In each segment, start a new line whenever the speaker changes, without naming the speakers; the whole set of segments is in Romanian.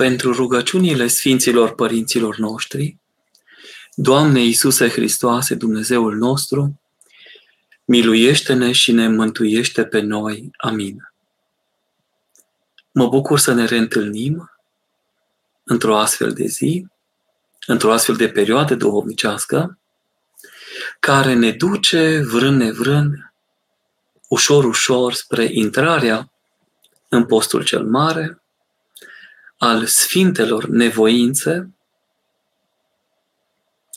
pentru rugăciunile Sfinților Părinților noștri, Doamne Iisuse Hristoase, Dumnezeul nostru, miluiește-ne și ne mântuiește pe noi. Amin. Mă bucur să ne reîntâlnim într-o astfel de zi, într-o astfel de perioadă duhovnicească, care ne duce vrând nevrând, ușor, ușor spre intrarea în postul cel mare, al sfintelor nevoințe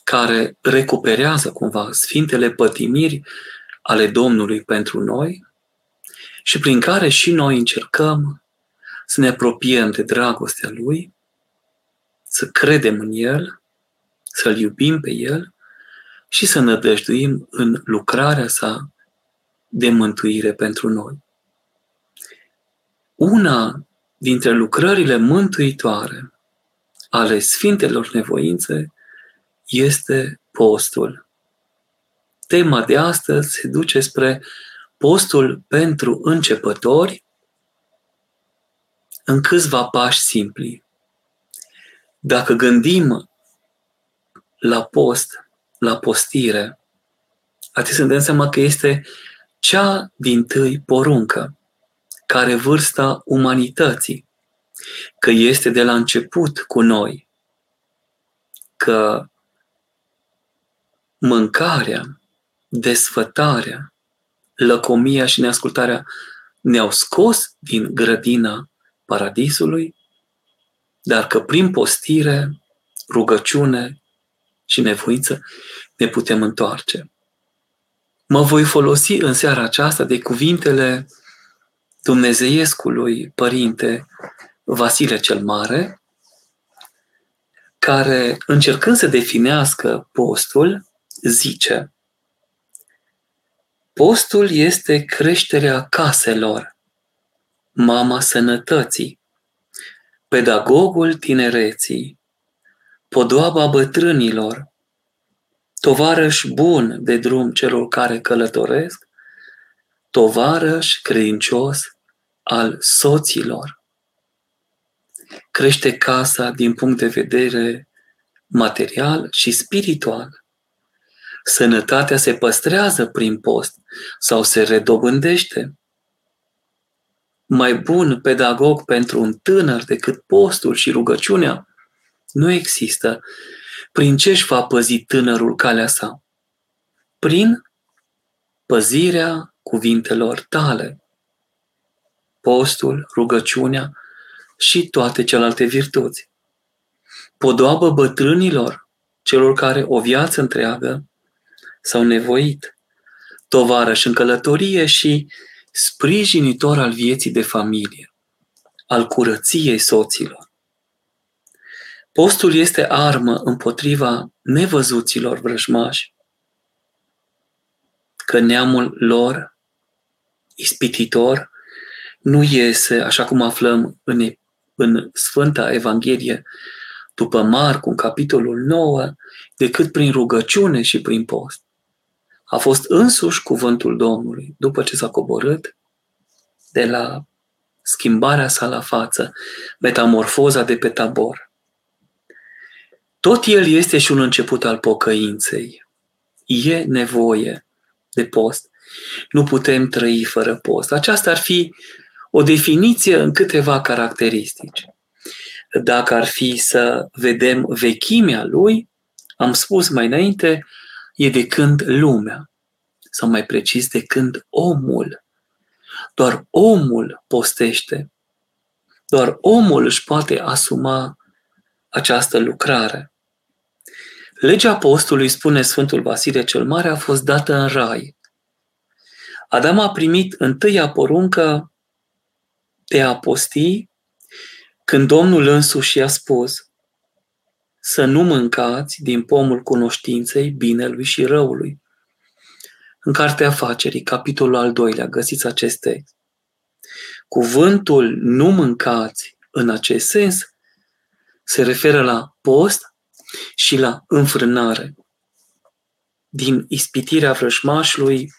care recuperează cumva sfintele pătimiri ale Domnului pentru noi și prin care și noi încercăm să ne apropiem de dragostea Lui, să credem în El, să-L iubim pe El și să nădăjduim în lucrarea sa de mântuire pentru noi. Una dintre lucrările mântuitoare ale Sfintelor Nevoințe este postul. Tema de astăzi se duce spre postul pentru începători în câțiva pași simpli. Dacă gândim la post, la postire, atunci să dăm seama că este cea din tâi poruncă care vârsta umanității, că este de la început cu noi, că mâncarea, desfătarea, lăcomia și neascultarea ne-au scos din grădina paradisului, dar că prin postire, rugăciune și nevoință ne putem întoarce. Mă voi folosi în seara aceasta de cuvintele dumnezeiescului părinte Vasile cel Mare, care, încercând să definească postul, zice Postul este creșterea caselor, mama sănătății, pedagogul tinereții, podoaba bătrânilor, tovarăș bun de drum celor care călătoresc, tovarăș credincios al soților. Crește casa din punct de vedere material și spiritual. Sănătatea se păstrează prin post sau se redobândește. Mai bun pedagog pentru un tânăr decât postul și rugăciunea nu există. Prin ce își va păzi tânărul calea sa? Prin păzirea cuvintelor tale postul, rugăciunea și toate celelalte virtuți. Podoabă bătrânilor, celor care o viață întreagă s-au nevoit, tovarăș în călătorie și sprijinitor al vieții de familie, al curăției soților. Postul este armă împotriva nevăzuților vrăjmași, că neamul lor, ispititor, nu iese, așa cum aflăm în, în Sfânta Evanghelie, după Marcu, în capitolul 9, decât prin rugăciune și prin post. A fost însuși cuvântul Domnului, după ce s-a coborât de la schimbarea sa la față, metamorfoza de pe tabor. Tot el este și un început al pocăinței. E nevoie de post. Nu putem trăi fără post. Aceasta ar fi o definiție în câteva caracteristici. Dacă ar fi să vedem vechimea lui, am spus mai înainte, e de când lumea, sau mai precis de când omul. Doar omul postește. Doar omul își poate asuma această lucrare. Legea apostolului, spune Sfântul Vasile cel Mare, a fost dată în rai. Adam a primit întâia poruncă de a posti când Domnul însuși i-a spus să nu mâncați din pomul cunoștinței binelui și răului. În Cartea Afacerii, capitolul al doilea, găsiți acest text. Cuvântul nu mâncați în acest sens se referă la post și la înfrânare. Din ispitirea vrăjmașului,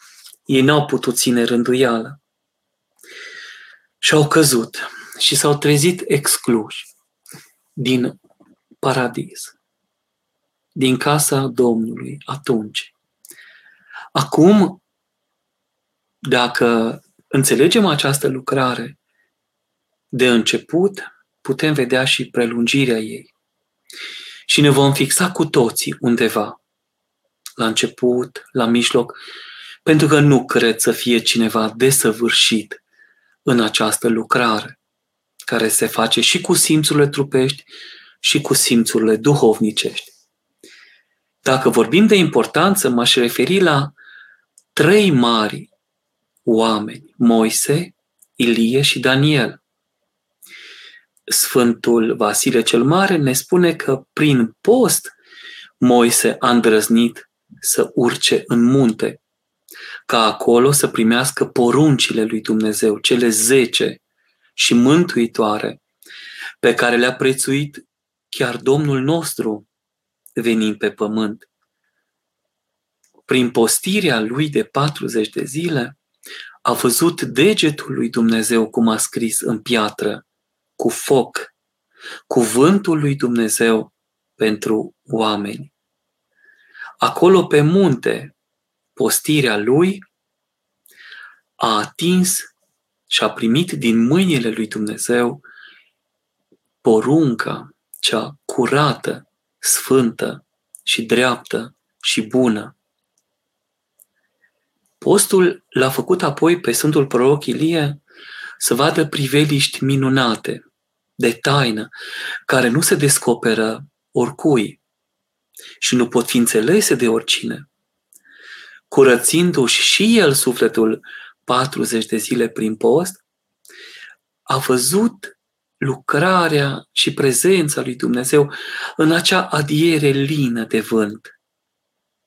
ei n-au putut ține rânduială și au căzut și s-au trezit excluși. din paradis, din casa Domnului atunci. Acum, dacă înțelegem această lucrare de început, putem vedea și prelungirea ei. Și ne vom fixa cu toții undeva, la început, la mijloc, pentru că nu cred să fie cineva desăvârșit în această lucrare, care se face și cu simțurile trupești și cu simțurile duhovnicești. Dacă vorbim de importanță, m-aș referi la trei mari oameni, Moise, Ilie și Daniel. Sfântul Vasile cel Mare ne spune că prin post Moise a îndrăznit să urce în munte, ca acolo să primească poruncile lui Dumnezeu, cele zece și mântuitoare, pe care le-a prețuit chiar Domnul nostru venind pe pământ. Prin postirea lui de 40 de zile, a văzut degetul lui Dumnezeu cum a scris în piatră, cu foc, cuvântul lui Dumnezeu pentru oameni. Acolo pe munte, postirea lui a atins și a primit din mâinile lui Dumnezeu porunca cea curată, sfântă și dreaptă și bună. Postul l-a făcut apoi pe Sfântul Proroc Ilie să vadă priveliști minunate, de taină, care nu se descoperă oricui și nu pot fi înțelese de oricine. Curățindu-și și el sufletul 40 de zile prin post, a văzut lucrarea și prezența lui Dumnezeu în acea adiere lină de vânt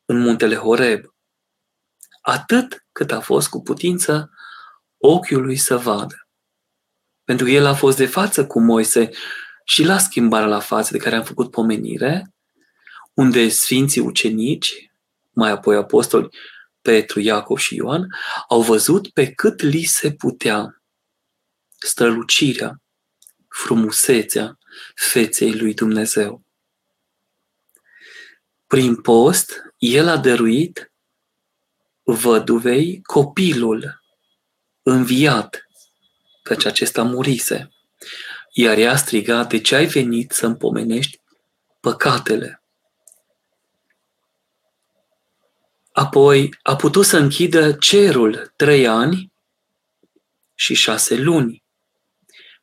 în muntele Horeb. Atât cât a fost cu putință ochiului să vadă. Pentru că el a fost de față cu Moise și la schimbarea la față de care am făcut pomenire, unde sfinții ucenici, mai apoi apostoli Petru, Iacov și Ioan, au văzut pe cât li se putea strălucirea, frumusețea feței lui Dumnezeu. Prin post, el a dăruit văduvei copilul înviat, căci acesta murise. Iar ea striga, de ce ai venit să-mi pomenești păcatele? Apoi a putut să închidă cerul trei ani și șase luni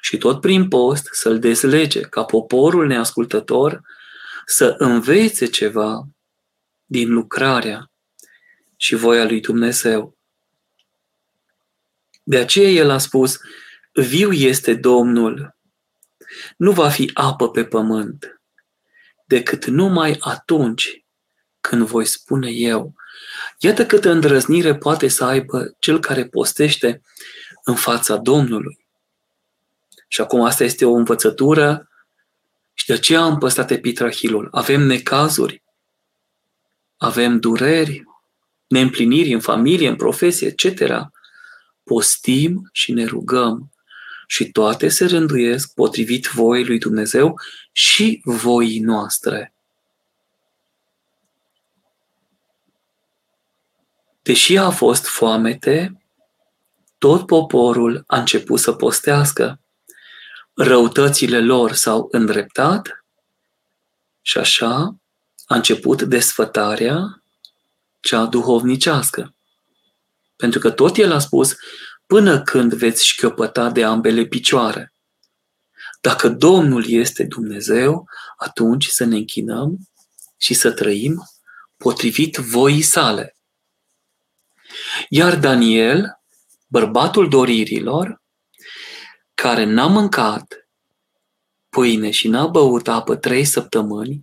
și tot prin post să-l dezlege ca poporul neascultător să învețe ceva din lucrarea și voia lui Dumnezeu. De aceea el a spus, viu este Domnul, nu va fi apă pe pământ, decât numai atunci când voi spune eu. Iată câtă îndrăznire poate să aibă cel care postește în fața Domnului. Și acum asta este o învățătură și de aceea am păstrat epitrahilul. Avem necazuri, avem dureri, neîmpliniri în familie, în profesie, etc. Postim și ne rugăm și toate se rânduiesc potrivit voii lui Dumnezeu și voii noastre. Deși a fost foamete, tot poporul a început să postească. Răutățile lor s-au îndreptat și așa a început desfătarea cea duhovnicească. Pentru că tot el a spus, până când veți șchiopăta de ambele picioare. Dacă Domnul este Dumnezeu, atunci să ne închinăm și să trăim potrivit voii sale. Iar Daniel, bărbatul doririlor, care n-a mâncat pâine și n-a băut apă trei săptămâni,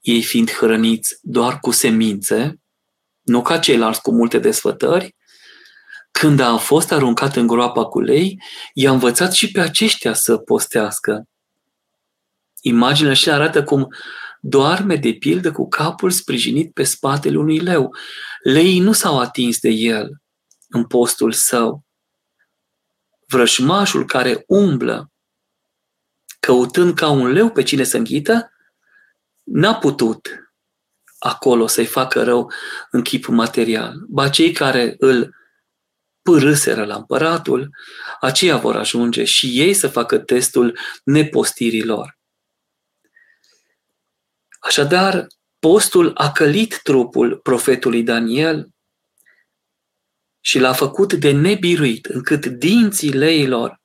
ei fiind hrăniți doar cu semințe, nu ca ceilalți cu multe desfătări, când a fost aruncat în groapa cu lei, i-a învățat și pe aceștia să postească. Imaginea și arată cum doarme de pildă cu capul sprijinit pe spatele unui leu. Leii nu s-au atins de el în postul său. Vrășmașul care umblă căutând ca un leu pe cine să înghită, n-a putut acolo să-i facă rău în chip material. Ba cei care îl pârâseră la împăratul, aceia vor ajunge și ei să facă testul nepostirilor. Așadar, postul a călit trupul profetului Daniel și l-a făcut de nebiruit, încât dinții leilor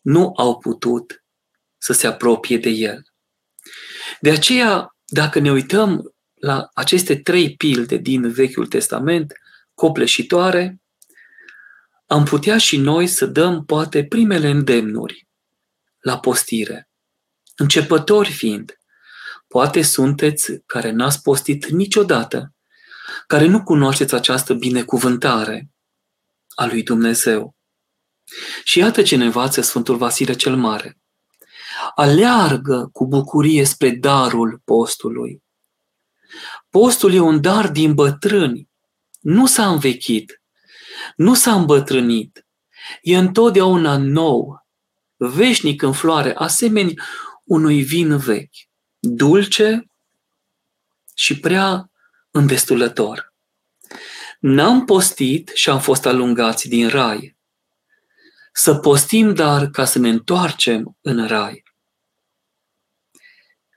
nu au putut să se apropie de el. De aceea, dacă ne uităm la aceste trei pilde din Vechiul Testament, copleșitoare, am putea și noi să dăm poate primele îndemnuri la postire, începători fiind. Poate sunteți care n-ați postit niciodată, care nu cunoașteți această binecuvântare a lui Dumnezeu. Și iată ce ne învață Sfântul Vasile cel Mare. Aleargă cu bucurie spre darul postului. Postul e un dar din bătrâni. Nu s-a învechit, nu s-a îmbătrânit. E întotdeauna nou, veșnic în floare, asemeni unui vin vechi, dulce și prea îndestulător. N-am postit și am fost alungați din rai. Să postim dar ca să ne întoarcem în rai.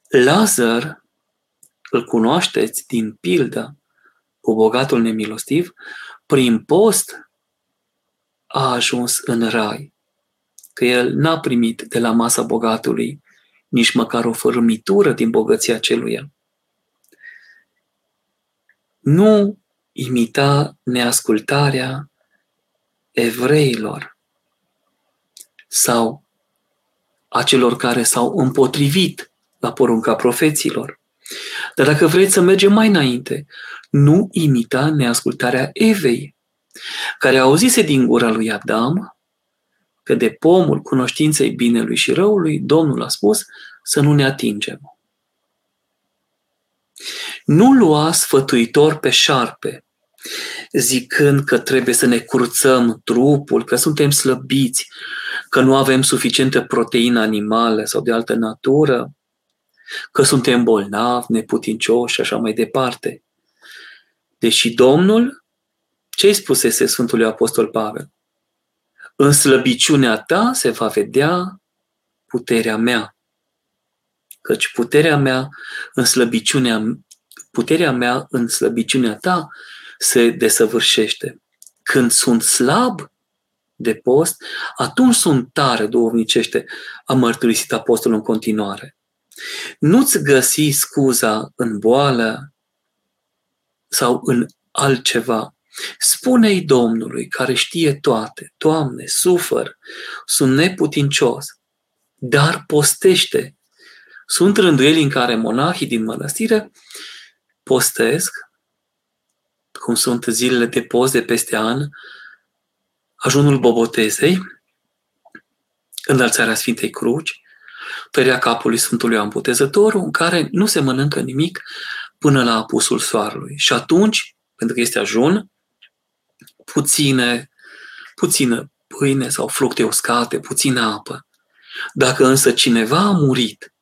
Lazar, îl cunoașteți din pildă cu bogatul nemilostiv, prin post a ajuns în rai, că el n-a primit de la masa bogatului nici măcar o fărâmitură din bogăția celuia. Nu imita neascultarea evreilor sau a celor care s-au împotrivit la porunca profeților. Dar dacă vreți să mergem mai înainte, nu imita neascultarea Evei, care auzise din gura lui Adam că de pomul cunoștinței binelui și răului, Domnul a spus să nu ne atingem. Nu lua sfătuitor pe șarpe, zicând că trebuie să ne curțăm trupul, că suntem slăbiți, că nu avem suficientă proteină animală sau de altă natură, că suntem bolnavi, neputincioși și așa mai departe. Deși Domnul, ce îi spusese Sfântului Apostol Pavel? În slăbiciunea ta se va vedea puterea mea. Căci puterea mea în slăbiciunea, puterea mea în slăbiciunea ta se desăvârșește. Când sunt slab de post, atunci sunt tare duhovnicește, a mărturisit apostolul în continuare. Nu-ți găsi scuza în boală sau în altceva. Spune-i Domnului care știe toate, Doamne, sufăr, sunt neputincios, dar postește. Sunt rânduieli în care monahii din mănăstire postesc, cum sunt zilele de post de peste an, ajunul Bobotezei, înălțarea Sfintei Cruci, tăria capului Sfântului Amputezătorul, în care nu se mănâncă nimic până la apusul soarelui. Și atunci, pentru că este ajun, puține, puțină pâine sau fructe uscate, puțină apă. Dacă însă cineva a murit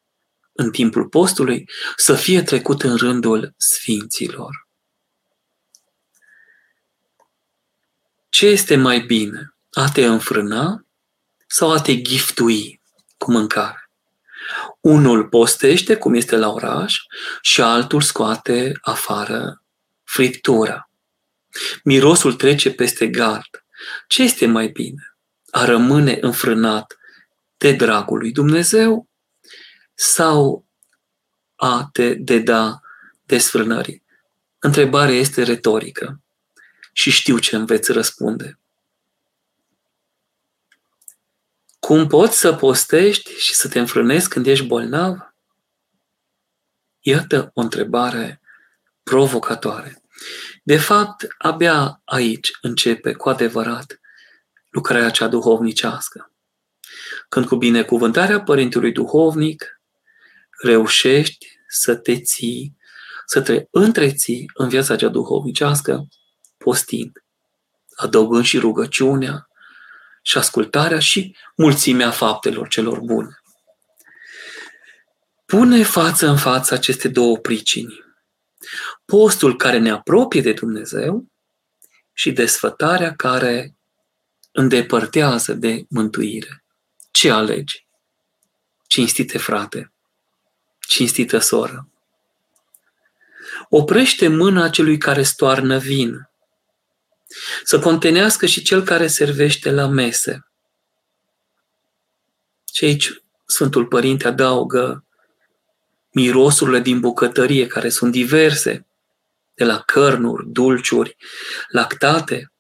în timpul postului, să fie trecut în rândul sfinților. Ce este mai bine? A te înfrâna sau a te giftui cu mâncare? Unul postește, cum este la oraș, și altul scoate afară friptura. Mirosul trece peste gard. Ce este mai bine? A rămâne înfrânat de dragul lui Dumnezeu sau a te deda desfrânării? Întrebarea este retorică și știu ce îmi veți răspunde. Cum poți să postești și să te înfrânezi când ești bolnav? Iată o întrebare provocatoare. De fapt, abia aici începe cu adevărat lucrarea cea duhovnicească. Când cu binecuvântarea Părintelui Duhovnic reușești să te ții, să te întreții în viața cea duhovnicească, postind, adăugând și rugăciunea, și ascultarea și mulțimea faptelor celor bune. pune față în față aceste două pricini. Postul care ne apropie de Dumnezeu și desfătarea care îndepărtează de mântuire. Ce alegi? Cinstite frate, cinstită soră. Oprește mâna celui care stoarnă vin, să contenească și cel care servește la mese. Și aici Sfântul Părinte adaugă mirosurile din bucătărie, care sunt diverse, de la cărnuri, dulciuri, lactate,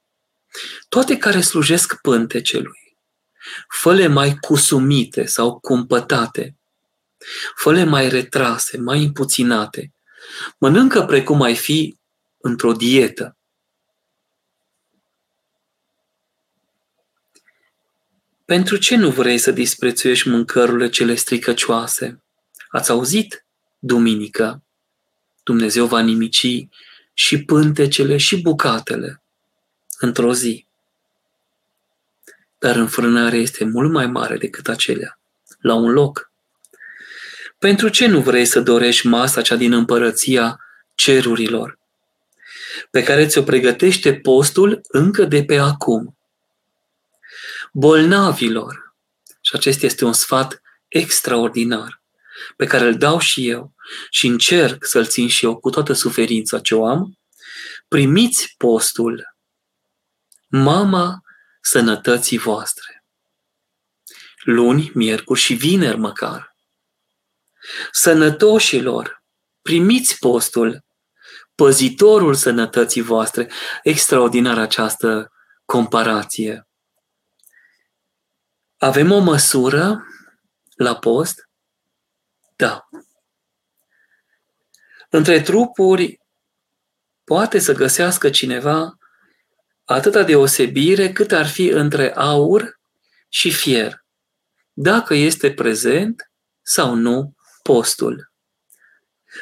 toate care slujesc pântecelui, făle mai cusumite sau cumpătate, făle mai retrase, mai împuținate, mănâncă precum ai fi într-o dietă. Pentru ce nu vrei să disprețuiești mâncărurile cele stricăcioase? Ați auzit? Duminică. Dumnezeu va nimici și pântecele și bucatele într-o zi. Dar înfrânarea este mult mai mare decât acelea, la un loc. Pentru ce nu vrei să dorești masa cea din împărăția cerurilor, pe care ți-o pregătește postul încă de pe acum? Bolnavilor, și acesta este un sfat extraordinar, pe care îl dau și eu și încerc să-l țin și eu cu toată suferința ce o am, primiți postul, mama sănătății voastre. Luni, miercuri și vineri măcar. Sănătoșilor, primiți postul, păzitorul sănătății voastre. Extraordinar această comparație. Avem o măsură la post? Da. Între trupuri poate să găsească cineva atâta deosebire cât ar fi între aur și fier, dacă este prezent sau nu postul.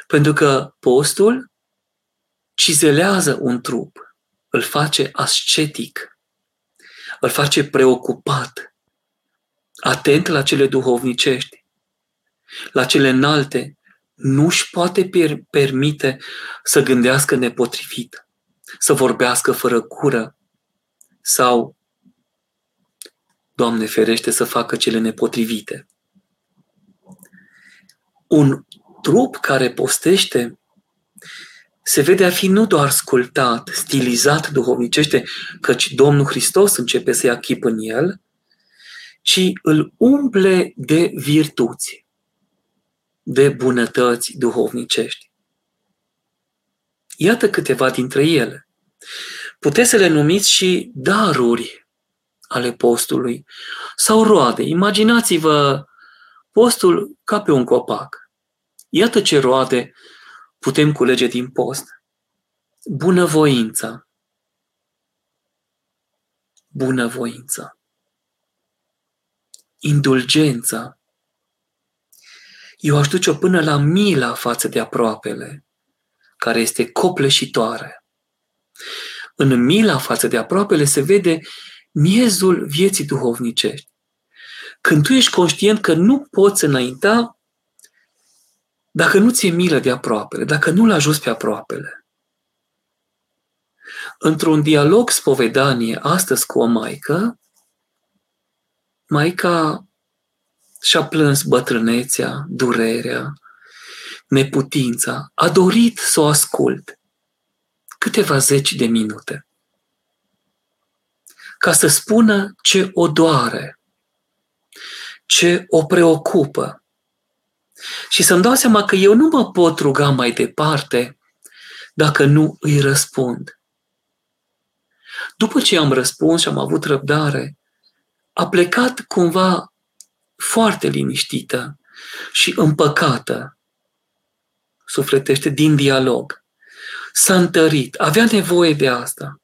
Pentru că postul cizelează un trup, îl face ascetic, îl face preocupat, atent la cele duhovnicești, la cele înalte, nu își poate per- permite să gândească nepotrivit, să vorbească fără cură sau, Doamne ferește, să facă cele nepotrivite. Un trup care postește se vede a fi nu doar sculptat, stilizat duhovnicește, căci Domnul Hristos începe să ia chip în el, ci îl umple de virtuți de bunătăți duhovnicești. Iată câteva dintre ele. Puteți să le numiți și daruri ale postului sau roade. Imaginați-vă postul ca pe un copac. Iată ce roade putem culege din post. Bunăvoința. Bunăvoința. Indulgența eu aș duce-o până la mila față de aproapele, care este copleșitoare. În mila față de aproapele se vede miezul vieții duhovnicești. Când tu ești conștient că nu poți înainta dacă nu ți-e milă de aproapele, dacă nu-l ajuți pe aproapele. Într-un dialog spovedanie astăzi cu o maică, maica și-a plâns bătrânețea, durerea, neputința, a dorit să o ascult câteva zeci de minute ca să spună ce o doare, ce o preocupă. Și să-mi dau seama că eu nu mă pot ruga mai departe dacă nu îi răspund. După ce am răspuns și am avut răbdare, a plecat cumva foarte liniștită și împăcată, sufletește din dialog. S-a întărit, avea nevoie de asta.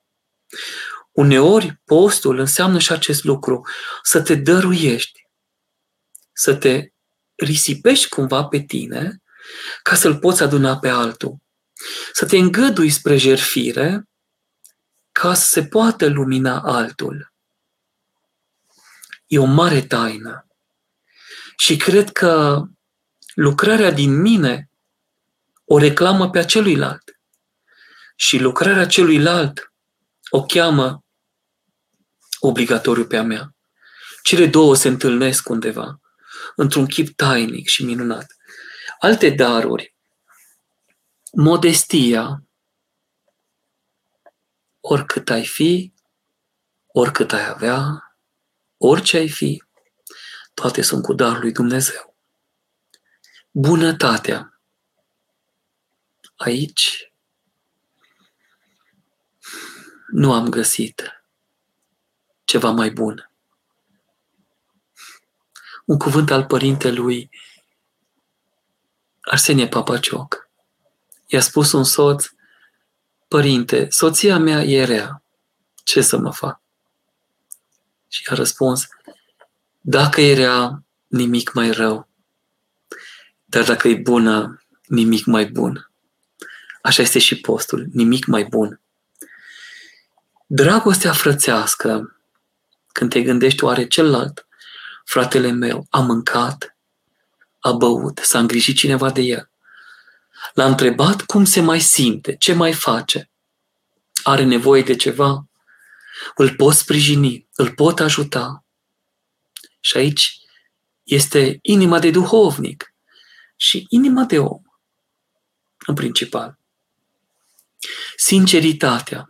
Uneori, postul înseamnă și acest lucru, să te dăruiești, să te risipești cumva pe tine ca să-l poți aduna pe altul. Să te îngădui spre jerfire ca să se poată lumina altul. E o mare taină. Și cred că lucrarea din mine o reclamă pe celuilalt și lucrarea celuilalt o cheamă obligatoriu pe a mea. Cele două se întâlnesc undeva, într-un chip tainic și minunat. Alte daruri, modestia, oricât ai fi, oricât ai avea, orice ai fi, toate sunt cu darul lui Dumnezeu. Bunătatea. Aici nu am găsit ceva mai bun. Un cuvânt al părintelui Arsenie Papacioc. I-a spus un soț, părinte, soția mea e rea, ce să mă fac? Și a răspuns, dacă e rea, nimic mai rău. Dar dacă e bună, nimic mai bun. Așa este și postul, nimic mai bun. Dragostea frățească, când te gândești oare celălalt, fratele meu, a mâncat, a băut, s-a îngrijit cineva de el. L-a întrebat cum se mai simte, ce mai face. Are nevoie de ceva? Îl pot sprijini, îl pot ajuta. Și aici este inima de duhovnic și inima de om, în principal. Sinceritatea,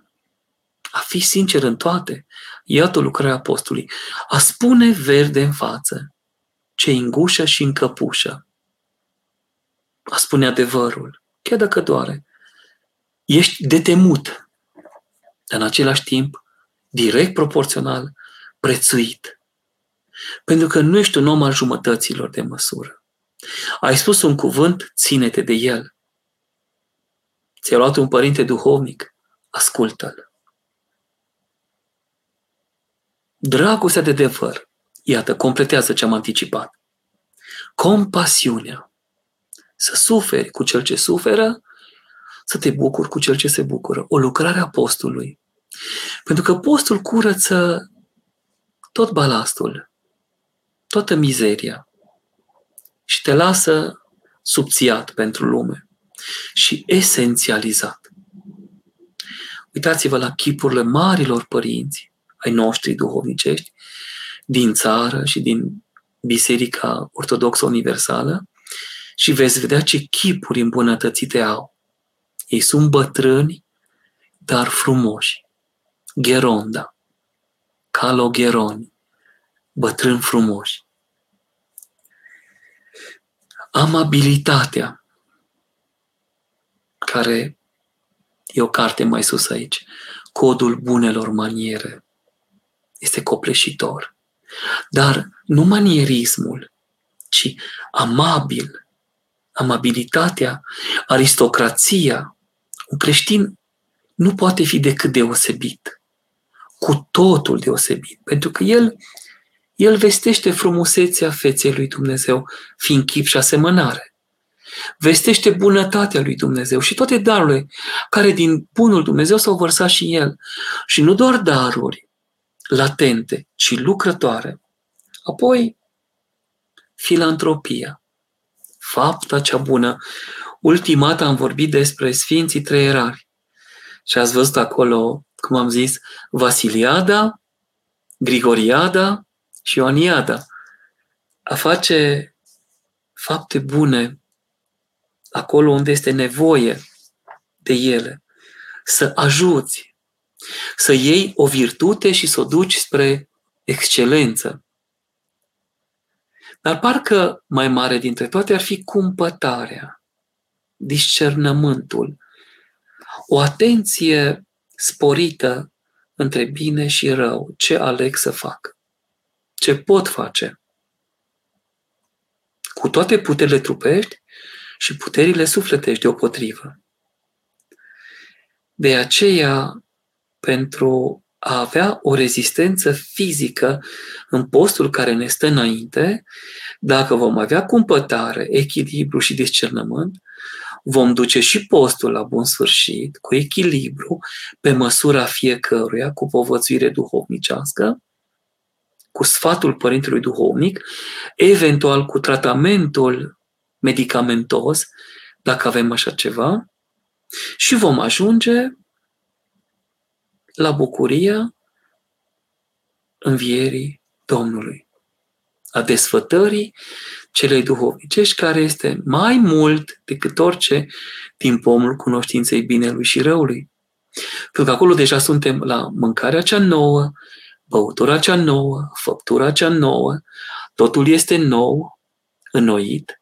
a fi sincer în toate, iată lucrarea apostolului, a spune verde în față, ce în gușă și în căpușă, a spune adevărul, chiar dacă doare. Ești de temut, dar în același timp, direct proporțional, prețuit. Pentru că nu ești un om al jumătăților de măsură. Ai spus un cuvânt, ține-te de el. Ți-a luat un părinte duhovnic, ascultă-l. Dragostea de adevăr, iată, completează ce am anticipat. Compasiunea. Să suferi cu cel ce suferă, să te bucuri cu cel ce se bucură. O lucrare a postului. Pentru că postul curăță tot balastul, toată mizeria și te lasă subțiat pentru lume și esențializat. Uitați-vă la chipurile marilor părinți ai noștri duhovnicești din țară și din Biserica Ortodoxă Universală și veți vedea ce chipuri îmbunătățite au. Ei sunt bătrâni, dar frumoși. Geronda, calogheroni, bătrâni frumoși. Amabilitatea, care e o carte mai sus aici, codul bunelor maniere, este copleșitor. Dar nu manierismul, ci amabil, amabilitatea, aristocrația. Un creștin nu poate fi decât deosebit, cu totul deosebit, pentru că el, el vestește frumusețea feței lui Dumnezeu, fiind chip și asemănare. Vestește bunătatea lui Dumnezeu și toate darurile care din bunul Dumnezeu s-au vărsat și el. Și nu doar daruri latente, ci lucrătoare. Apoi, filantropia, fapta cea bună. Ultima dată am vorbit despre Sfinții Trei Erari. Și ați văzut acolo, cum am zis, Vasiliada, Grigoriada și Ioniada. A face fapte bune acolo unde este nevoie de ele. Să ajuți, să iei o virtute și să o duci spre excelență. Dar parcă mai mare dintre toate ar fi cumpătarea, discernământul, o atenție sporită între bine și rău, ce aleg să fac, ce pot face. Cu toate puterile trupești și puterile sufletești deopotrivă. De aceea, pentru a avea o rezistență fizică în postul care ne stă înainte, dacă vom avea cumpătare, echilibru și discernământ, vom duce și postul la bun sfârșit, cu echilibru, pe măsura fiecăruia, cu povățuire duhovnicească, cu sfatul Părintelui Duhovnic, eventual cu tratamentul medicamentos, dacă avem așa ceva, și vom ajunge la bucuria învierii Domnului, a desfătării celei duhovnicești, care este mai mult decât orice din pomul cunoștinței binelui și răului. Pentru că acolo deja suntem la mâncarea cea nouă, băutura cea nouă, făptura cea nouă, totul este nou, înnoit,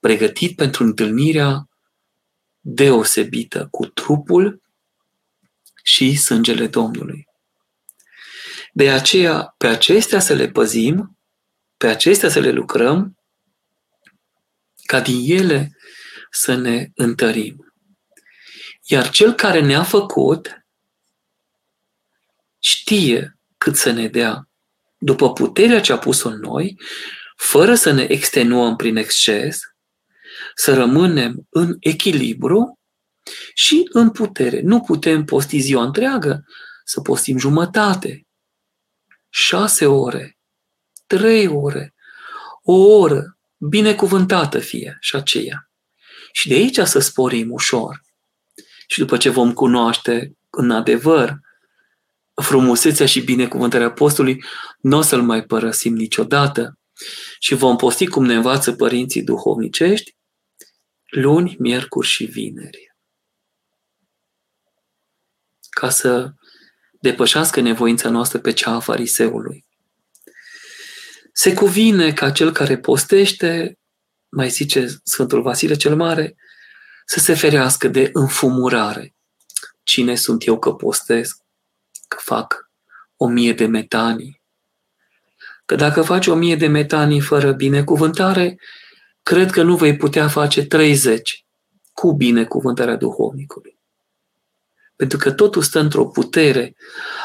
pregătit pentru întâlnirea deosebită cu trupul și sângele Domnului. De aceea, pe acestea să le păzim, pe acestea să le lucrăm, ca din ele să ne întărim. Iar cel care ne-a făcut știe cât să ne dea după puterea ce a pus-o în noi, fără să ne extenuăm prin exces, să rămânem în echilibru și în putere. Nu putem posti ziua întreagă, să postim jumătate, șase ore, trei ore, o oră, binecuvântată fie și aceea. Și de aici să sporim ușor. Și după ce vom cunoaște în adevăr frumusețea și binecuvântarea apostolului, nu o să-l mai părăsim niciodată și vom posti cum ne învață părinții duhovnicești luni, miercuri și vineri. Ca să depășească nevoința noastră pe cea a fariseului. Se cuvine ca cel care postește, mai zice Sfântul Vasile cel Mare, să se ferească de înfumurare. Cine sunt eu că postesc? Că fac o mie de metanii. Că dacă faci o mie de metanii fără binecuvântare, cred că nu vei putea face 30 cu binecuvântarea duhovnicului. Pentru că totul stă într-o putere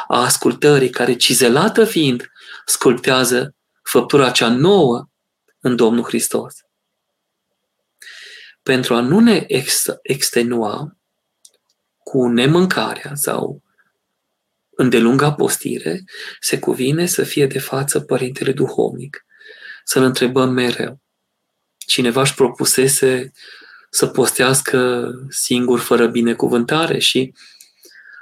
a ascultării care, cizelată fiind, sculptează făptura cea nouă în Domnul Hristos. Pentru a nu ne ex- extenua cu nemâncarea sau îndelunga postire, se cuvine să fie de față Părintele Duhovnic, să-l întrebăm mereu. Cineva își propusese să postească singur fără binecuvântare și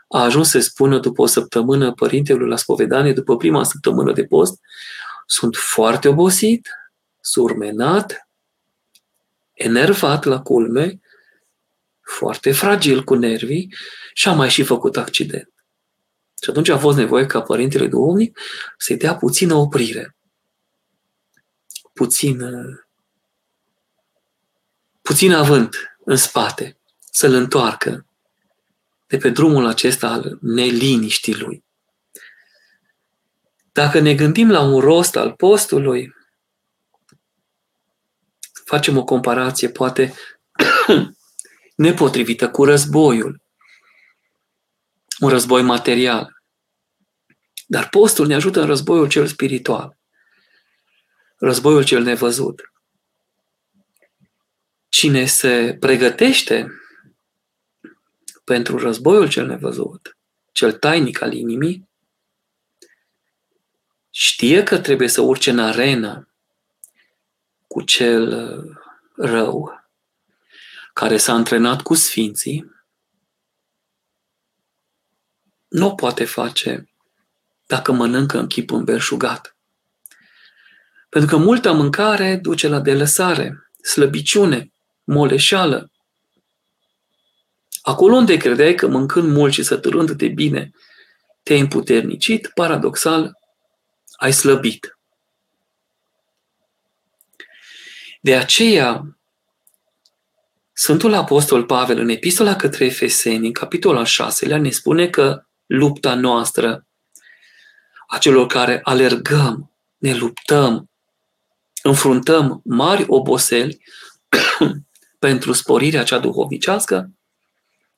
a ajuns să spună după o săptămână părintelui la spovedanie, după prima săptămână de post, sunt foarte obosit, surmenat, enervat la culme, foarte fragil cu nervii și a mai și făcut accident. Și atunci a fost nevoie ca Părintele Duhovnic să-i dea puțină oprire, puțin, puțin avânt în spate, să-l întoarcă de pe drumul acesta al neliniștii lui. Dacă ne gândim la un rost al postului, facem o comparație poate nepotrivită cu războiul. Un război material. Dar postul ne ajută în războiul cel spiritual. Războiul cel nevăzut. Cine se pregătește pentru războiul cel nevăzut, cel tainic al inimii, știe că trebuie să urce în arenă cu cel uh, rău care s-a antrenat cu sfinții, nu o poate face dacă mănâncă în chip înverșugat. Pentru că multă mâncare duce la delăsare, slăbiciune, moleșeală. Acolo unde credeai că mâncând mult și săturându-te bine, te-ai împuternicit, paradoxal, ai slăbit. De aceea, Sfântul Apostol Pavel, în epistola către Efeseni, în capitolul al șaselea, ne spune că lupta noastră, a celor care alergăm, ne luptăm, înfruntăm mari oboseli pentru sporirea cea duhovnicească,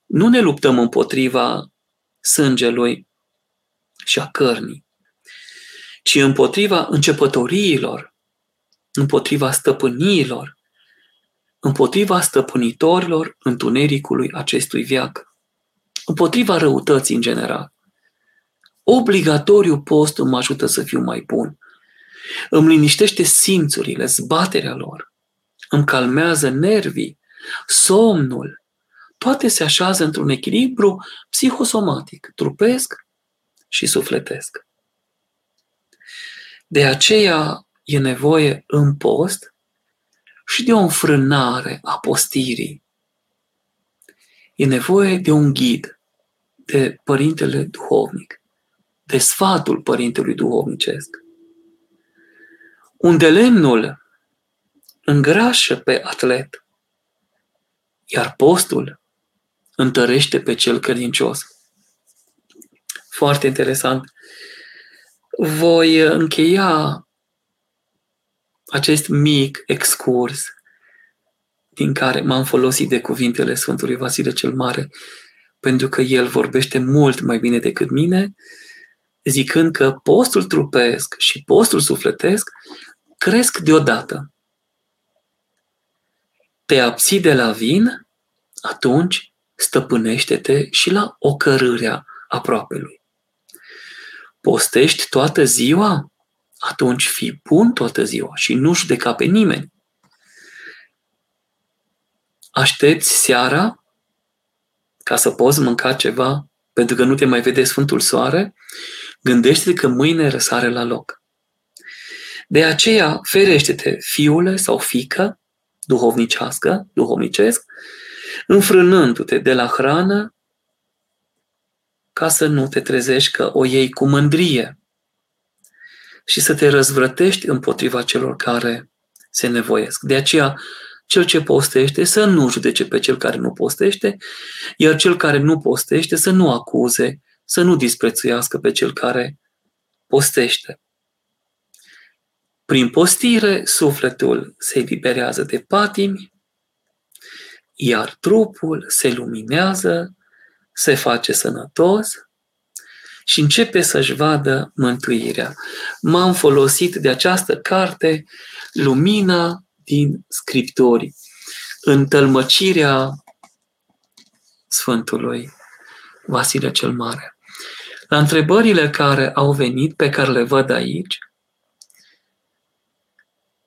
nu ne luptăm împotriva sângelui și a cărnii, ci împotriva începătoriilor, împotriva stăpâniilor, împotriva stăpânitorilor întunericului acestui viac, împotriva răutății în general. Obligatoriu postul mă ajută să fiu mai bun. Îmi liniștește simțurile, zbaterea lor. îmi calmează nervii, somnul, toate se așează într-un echilibru psihosomatic, trupesc și sufletesc. De aceea e nevoie în post și de o înfrânare a postirii. E nevoie de un ghid, de părintele duhovnic, de sfatul părintelui duhovnicesc. Unde lemnul îngrașă pe atlet, iar postul întărește pe cel credincios. Foarte interesant. Voi încheia acest mic excurs din care m-am folosit de cuvintele Sfântului Vasile cel Mare, pentru că el vorbește mult mai bine decât mine, zicând că postul trupesc și postul sufletesc cresc deodată. Te abții de la vin, atunci stăpânește-te și la ocărârea aproapelui. Postești toată ziua? Atunci fii bun toată ziua și nu judeca pe nimeni. Aștepți seara ca să poți mânca ceva pentru că nu te mai vede Sfântul Soare? Gândește-te că mâine răsare la loc. De aceea, ferește-te, fiule sau fică, duhovnicească, duhovnicesc, înfrânându-te de la hrană ca să nu te trezești că o iei cu mândrie și să te răzvrătești împotriva celor care se nevoiesc. De aceea, cel ce postește să nu judece pe cel care nu postește, iar cel care nu postește să nu acuze, să nu disprețuiască pe cel care postește. Prin postire, sufletul se eliberează de patimi, iar trupul se luminează, se face sănătos și începe să-și vadă mântuirea. M-am folosit de această carte, Lumina din Scriptorii, în tălmăcirea Sfântului Vasile cel Mare. La întrebările care au venit, pe care le văd aici,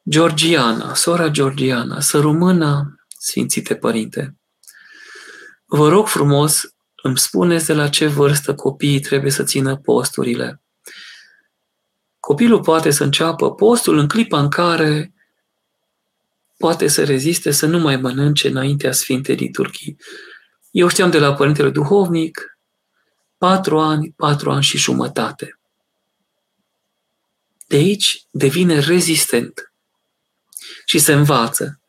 Georgiana, sora Georgiana, să rămână Sfințite Părinte, vă rog frumos, îmi spuneți de la ce vârstă copiii trebuie să țină posturile. Copilul poate să înceapă postul în clipa în care poate să reziste să nu mai mănânce înaintea Sfintei Liturghii. Eu știam de la Părintele Duhovnic, patru ani, patru ani și jumătate. De aici devine rezistent și se învață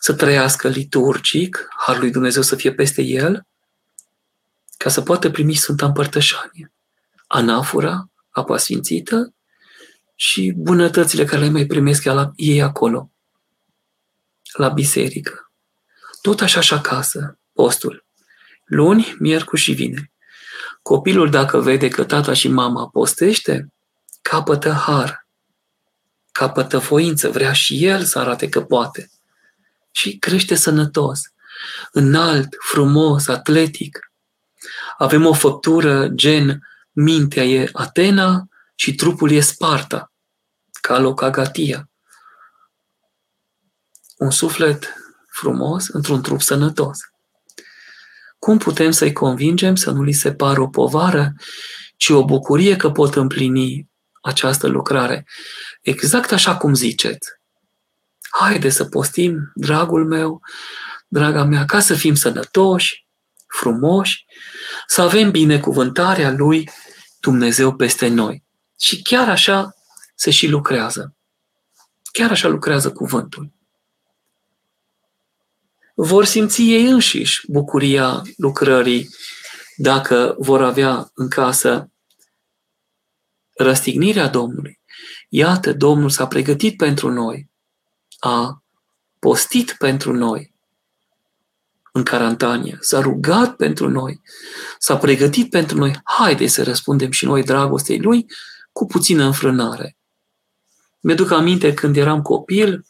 să trăiască liturgic, Harul lui Dumnezeu să fie peste el, ca să poată primi Sfânta Împărtășanie, anafora, apa sfințită și bunătățile care le mai primesc ei acolo, la biserică. Tot așa și acasă, postul. Luni, miercuri și vineri. Copilul, dacă vede că tata și mama postește, capătă har, capătă voință, vrea și el să arate că poate. Și crește sănătos, înalt, frumos, atletic. Avem o făptură gen mintea e Atena și trupul e Sparta, ca locagatia. Un suflet frumos într-un trup sănătos. Cum putem să-i convingem să nu li se pară o povară, ci o bucurie că pot împlini această lucrare? Exact așa cum ziceți. Haide să postim, dragul meu, draga mea, ca să fim sănătoși, frumoși, să avem binecuvântarea lui Dumnezeu peste noi. Și chiar așa se și lucrează. Chiar așa lucrează cuvântul. Vor simți ei înșiși bucuria lucrării dacă vor avea în casă răstignirea Domnului. Iată, Domnul s-a pregătit pentru noi, a postit pentru noi în carantanie, s-a rugat pentru noi, s-a pregătit pentru noi. Haide să răspundem și noi dragostei Lui cu puțină înfrânare. Mi-aduc aminte când eram copil,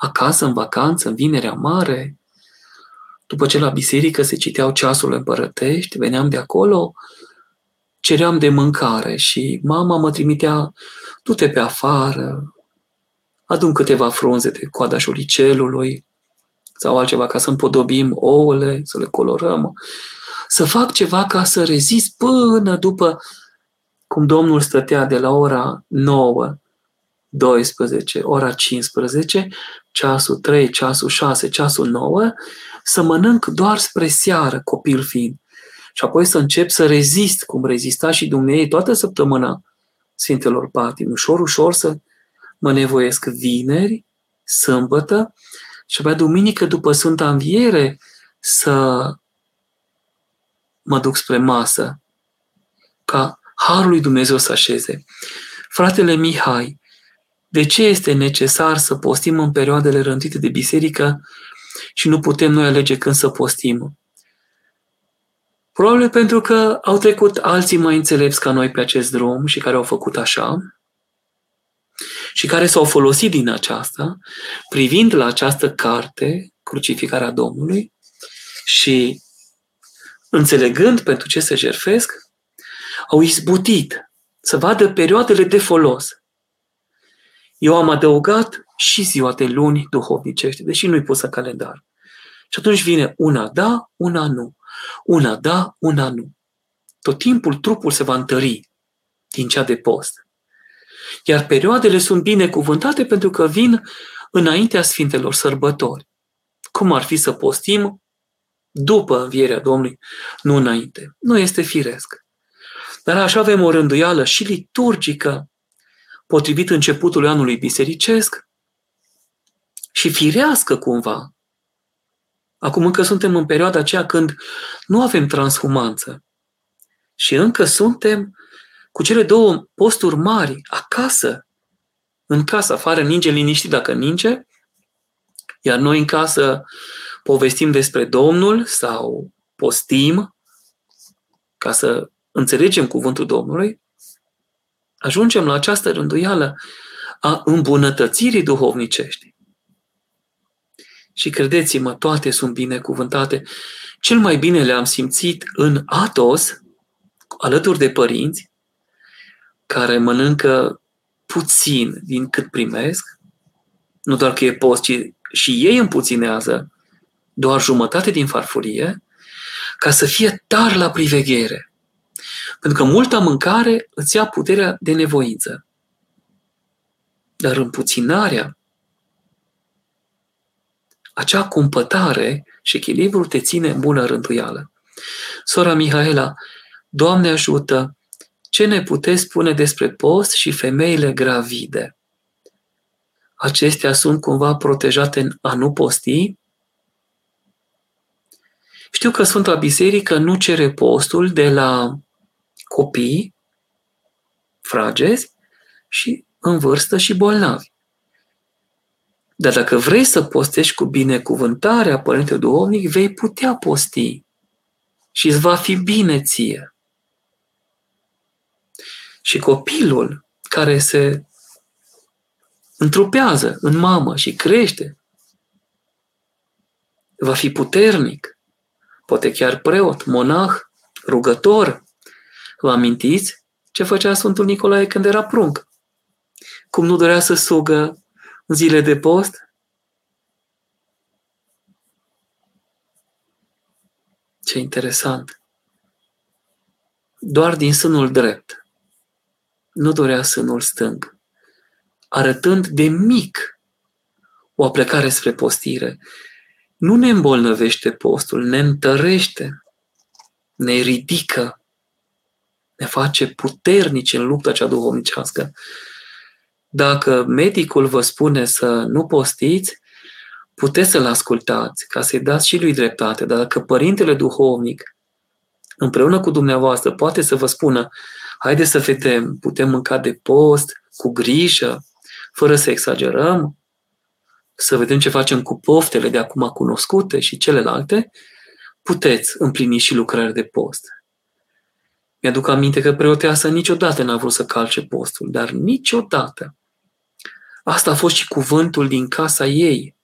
acasă, în vacanță, în vinerea mare, după ce la biserică se citeau ceasurile împărătești, veneam de acolo, ceream de mâncare și mama mă trimitea, du-te pe afară, adun câteva frunze de coada șoricelului sau altceva ca să împodobim ouăle, să le colorăm, să fac ceva ca să rezist până după cum Domnul stătea de la ora 9, 12, ora 15, ceasul 3, ceasul 6, ceasul 9, să mănânc doar spre seară, copil fiind. Și apoi să încep să rezist, cum rezista și Dumnezeu toată săptămâna Sfintelor Patim. Ușor, ușor să mă nevoiesc vineri, sâmbătă și abia duminică după Sfânta Înviere să mă duc spre masă, ca Harul lui Dumnezeu să așeze. Fratele Mihai, de ce este necesar să postim în perioadele rândite de biserică și nu putem noi alege când să postim? Probabil pentru că au trecut alții mai înțelepți ca noi pe acest drum și care au făcut așa și care s-au folosit din aceasta, privind la această carte, Crucificarea Domnului, și înțelegând pentru ce se jerfesc, au izbutit să vadă perioadele de folos. Eu am adăugat și ziua de luni duhovnicește, deși nu-i pus în calendar. Și atunci vine una da, una nu. Una da, una nu. Tot timpul trupul se va întări din cea de post. Iar perioadele sunt binecuvântate pentru că vin înaintea Sfintelor Sărbători. Cum ar fi să postim după învierea Domnului, nu înainte. Nu este firesc. Dar așa avem o rânduială și liturgică, potrivit începutului anului bisericesc, și firească cumva. Acum încă suntem în perioada aceea când nu avem transhumanță. Și încă suntem cu cele două posturi mari, acasă. În casă, afară ninge liniștit dacă ninge, iar noi în casă povestim despre Domnul sau postim ca să înțelegem cuvântul Domnului, ajungem la această rânduială a îmbunătățirii duhovnicești. Și credeți-mă, toate sunt binecuvântate. Cel mai bine le-am simțit în Atos, alături de părinți, care mănâncă puțin din cât primesc, nu doar că e post, ci și ei împuținează doar jumătate din farfurie, ca să fie tar la priveghere. Pentru că multă mâncare îți ia puterea de nevoință. Dar împuținarea, acea cumpătare și echilibru te ține în bună rânduială. Sora Mihaela, Doamne ajută, ce ne puteți spune despre post și femeile gravide? Acestea sunt cumva protejate în a nu posti? Știu că Sfânta Biserică nu cere postul de la copii fragezi și în vârstă și bolnavi. Dar dacă vrei să postești cu binecuvântarea Părinte Duhovnic, vei putea posti și îți va fi bine ție. Și copilul care se întrupează în mamă și crește, va fi puternic, poate chiar preot, monah, rugător, Vă amintiți ce făcea Sfântul Nicolae când era prunc? Cum nu dorea să sugă în zile de post? Ce interesant! Doar din sânul drept. Nu dorea sânul stâng. Arătând de mic o aplecare spre postire. Nu ne îmbolnăvește postul, ne întărește, ne ridică, ne face puternici în lupta cea duhovnicească. Dacă medicul vă spune să nu postiți, puteți să-l ascultați ca să-i dați și lui dreptate, dar dacă părintele duhovnic împreună cu dumneavoastră poate să vă spună haide să vedem, putem mânca de post, cu grijă, fără să exagerăm, să vedem ce facem cu poftele de acum cunoscute și celelalte, puteți împlini și lucrări de post. Mi-aduc aminte că preoteasa niciodată n-a vrut să calce postul, dar niciodată. Asta a fost și cuvântul din casa ei.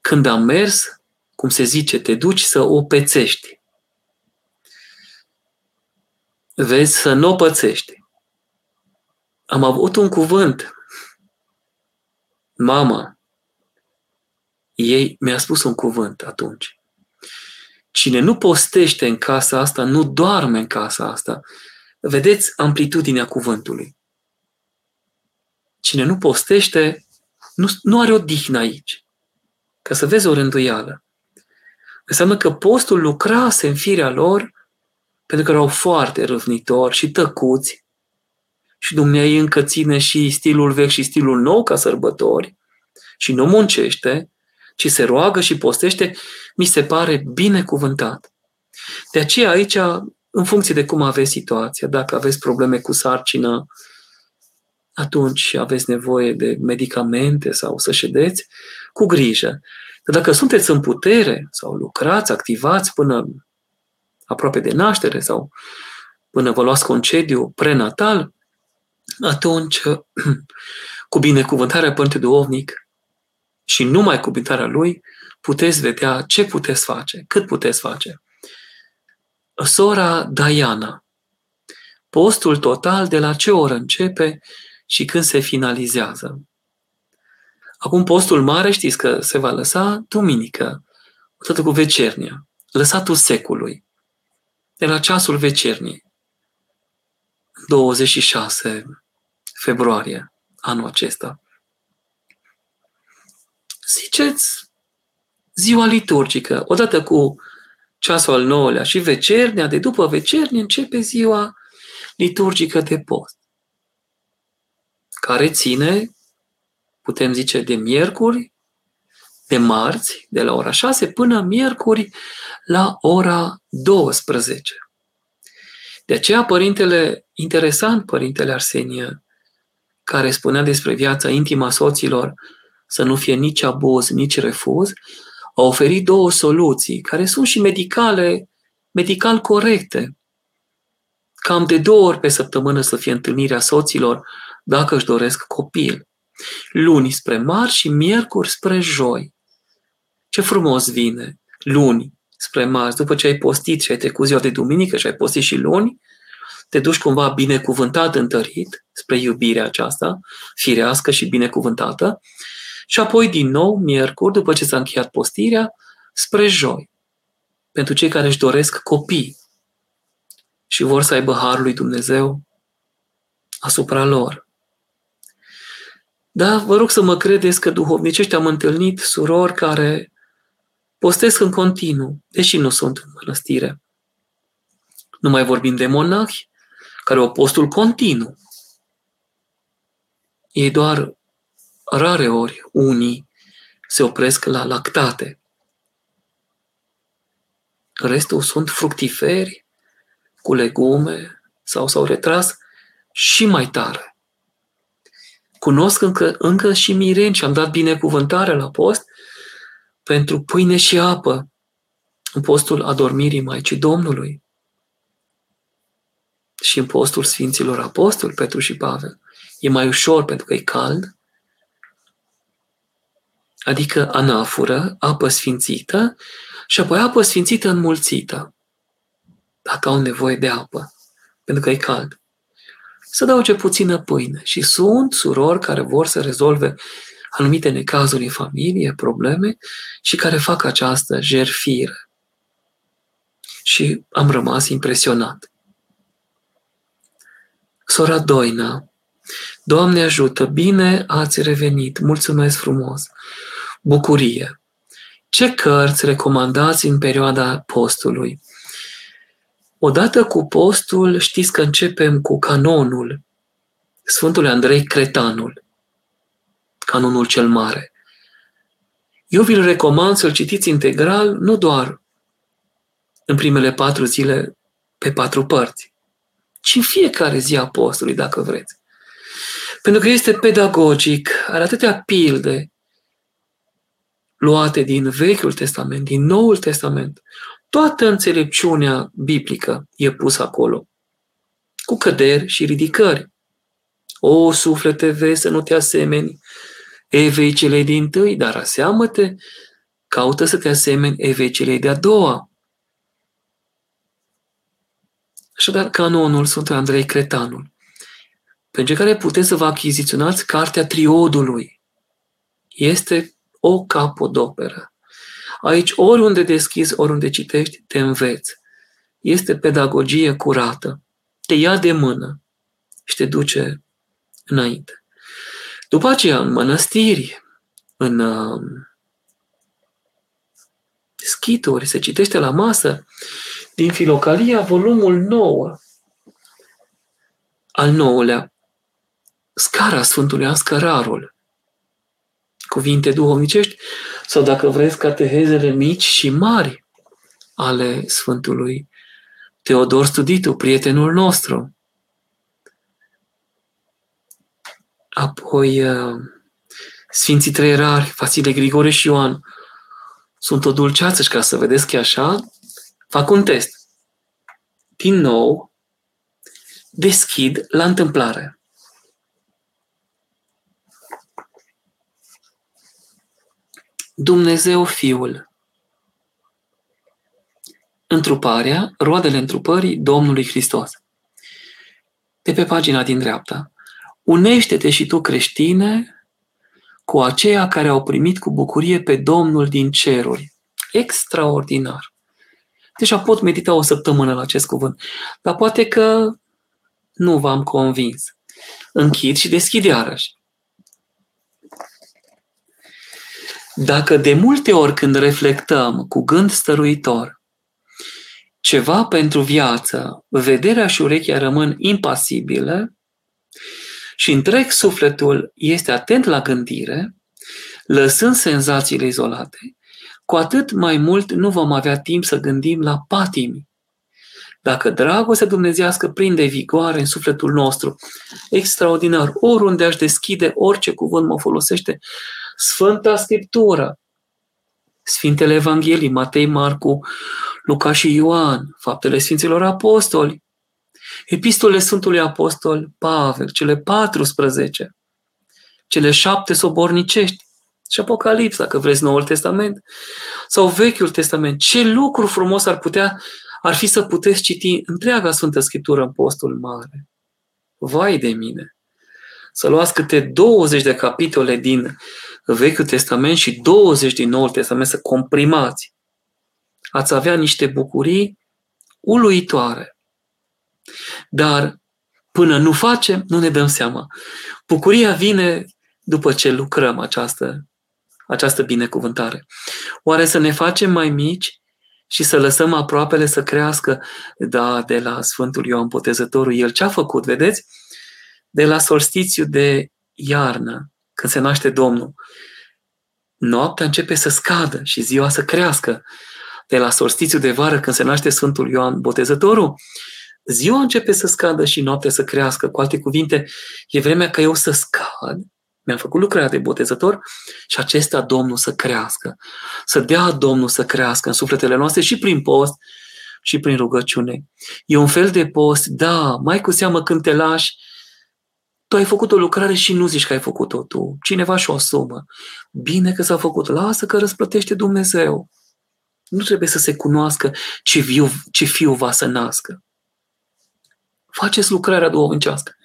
Când am mers, cum se zice, te duci să o pețești. Vezi să nu o pățești. Am avut un cuvânt mama ei mi-a spus un cuvânt atunci. Cine nu postește în casa asta, nu doarme în casa asta. Vedeți amplitudinea cuvântului. Cine nu postește, nu, nu are o dihnă aici. Ca să vezi o rânduială. Înseamnă că postul lucrase în firea lor pentru că erau foarte râvnitori și tăcuți și Dumnezeu încă ține și stilul vechi și stilul nou ca sărbători și nu muncește, ci se roagă și postește, mi se pare binecuvântat. De aceea aici, în funcție de cum aveți situația, dacă aveți probleme cu sarcină, atunci aveți nevoie de medicamente sau să ședeți, cu grijă. Dar dacă sunteți în putere sau lucrați, activați până aproape de naștere sau până vă luați concediu prenatal, atunci, cu binecuvântarea Părinte Duovnic și numai cu binecuvântarea lui, puteți vedea ce puteți face, cât puteți face. Sora Diana, postul total de la ce oră începe și când se finalizează. Acum postul mare știți că se va lăsa duminică, odată cu vecernia, lăsatul secului, de la ceasul vecerniei, 26 februarie anul acesta. Ziceți ziua liturgică, odată cu ceasul al nouălea și vecernea, de după vecernie începe ziua liturgică de post, care ține, putem zice, de miercuri, de marți, de la ora 6 până miercuri la ora 12. De aceea, părintele, interesant, părintele Arsenie, care spunea despre viața intimă a soților, să nu fie nici abuz, nici refuz, a oferit două soluții, care sunt și medicale, medical corecte. Cam de două ori pe săptămână să fie întâlnirea soților dacă își doresc copil. Luni spre marți și miercuri spre joi. Ce frumos vine! Luni spre marți, după ce ai postit și ai trecut ziua de duminică și ai postit și luni, te duci cumva binecuvântat, întărit spre iubirea aceasta, firească și binecuvântată, și apoi din nou, miercuri, după ce s-a încheiat postirea, spre joi, pentru cei care își doresc copii și vor să aibă Harul lui Dumnezeu asupra lor. Da, vă rog să mă credeți că duhovnicești am întâlnit surori care postesc în continuu, deși nu sunt în mănăstire. Nu mai vorbim de monahi, care au postul continuu. Ei doar rare ori, unii, se opresc la lactate. Restul sunt fructiferi, cu legume sau s-au retras și mai tare. Cunosc încă, încă și mireni și am dat binecuvântare la post pentru pâine și apă în postul adormirii Maicii Domnului și în postul Sfinților Apostoli, Petru și Pavel. E mai ușor pentru că e cald, adică anafură, apă sfințită și apoi apă sfințită înmulțită, dacă au nevoie de apă, pentru că e cald. Să dau ce puțină pâine și sunt surori care vor să rezolve anumite necazuri în familie, probleme și care fac această jerfire. Și am rămas impresionat. Sora Doina, Doamne ajută, bine ați revenit, mulțumesc frumos, bucurie. Ce cărți recomandați în perioada postului? Odată cu postul, știți că începem cu canonul Sfântul Andrei Cretanul, canonul cel mare. Eu vi-l recomand să-l citiți integral, nu doar în primele patru zile pe patru părți, ci în fiecare zi a apostolului, dacă vreți. Pentru că este pedagogic, are atâtea pilde luate din Vechiul Testament, din Noul Testament. Toată înțelepciunea biblică e pusă acolo, cu căderi și ridicări. O, suflete, vezi să nu te asemeni evei celei din tâi, dar aseamă-te, caută să te asemeni evei celei de-a doua. Așadar, canonul Sfântului Andrei Cretanul, pentru care puteți să vă achiziționați cartea triodului. Este o capodoperă. Aici, oriunde deschizi, oriunde citești, te înveți. Este pedagogie curată. Te ia de mână și te duce înainte. După aceea, în mănăstiri, în uh, schituri, se citește la masă, din Filocalia, volumul 9, al nouălea, Scara Sfântului Ascărarul, cuvinte duhovnicești, sau dacă vreți, catehezele mici și mari ale Sfântului Teodor Studitu, prietenul nostru. Apoi, uh, Sfinții Trei Rari, Vasile Grigoreș și Ioan, sunt o dulceață și ca să vedeți că e așa, fac un test. Din nou, deschid la întâmplare. Dumnezeu Fiul. Întruparea, roadele întrupării Domnului Hristos. De pe pagina din dreapta. Unește-te și tu, creștine, cu aceia care au primit cu bucurie pe Domnul din ceruri. Extraordinar. Deja pot medita o săptămână la acest cuvânt, dar poate că nu v-am convins. Închid și deschid iarăși. Dacă de multe ori când reflectăm cu gând stăruitor ceva pentru viață, vederea și urechea rămân impasibile și întreg sufletul este atent la gândire, lăsând senzațiile izolate, cu atât mai mult nu vom avea timp să gândim la patimi. Dacă dragostea dumnezească prinde vigoare în sufletul nostru, extraordinar, oriunde aș deschide, orice cuvânt mă folosește, Sfânta Scriptură, Sfintele Evanghelii, Matei, Marcu, Luca și Ioan, faptele Sfinților Apostoli, epistolele Sfântului Apostol Pavel, cele 14, cele șapte sobornicești și Apocalipsa, dacă vreți Noul Testament, sau Vechiul Testament. Ce lucru frumos ar putea, ar fi să puteți citi întreaga Sfântă Scriptură în postul mare. Vai de mine! Să luați câte 20 de capitole din Vechiul Testament și 20 din Noul Testament să comprimați. Ați avea niște bucurii uluitoare. Dar până nu facem, nu ne dăm seama. Bucuria vine după ce lucrăm această, această binecuvântare. Oare să ne facem mai mici și să lăsăm aproapele să crească? Da, de la Sfântul Ioan Potezătorul, el ce a făcut, vedeți? De la solstițiu de iarnă, când se naște Domnul. Noaptea începe să scadă și ziua să crească. De la solstițiu de vară, când se naște Sfântul Ioan Botezătorul, ziua începe să scadă și noaptea să crească. Cu alte cuvinte, e vremea ca eu să scad, mi-am făcut lucrarea de botezător și acesta Domnul să crească. Să dea Domnul să crească în sufletele noastre și prin post și prin rugăciune. E un fel de post, da, mai cu seamă când te lași tu ai făcut o lucrare și nu zici că ai făcut-o tu. Cineva și o asumă. Bine că s-a făcut. Lasă că răsplătește Dumnezeu. Nu trebuie să se cunoască ce, viu, ce fiu va să nască. Faceți lucrarea duhovnicească.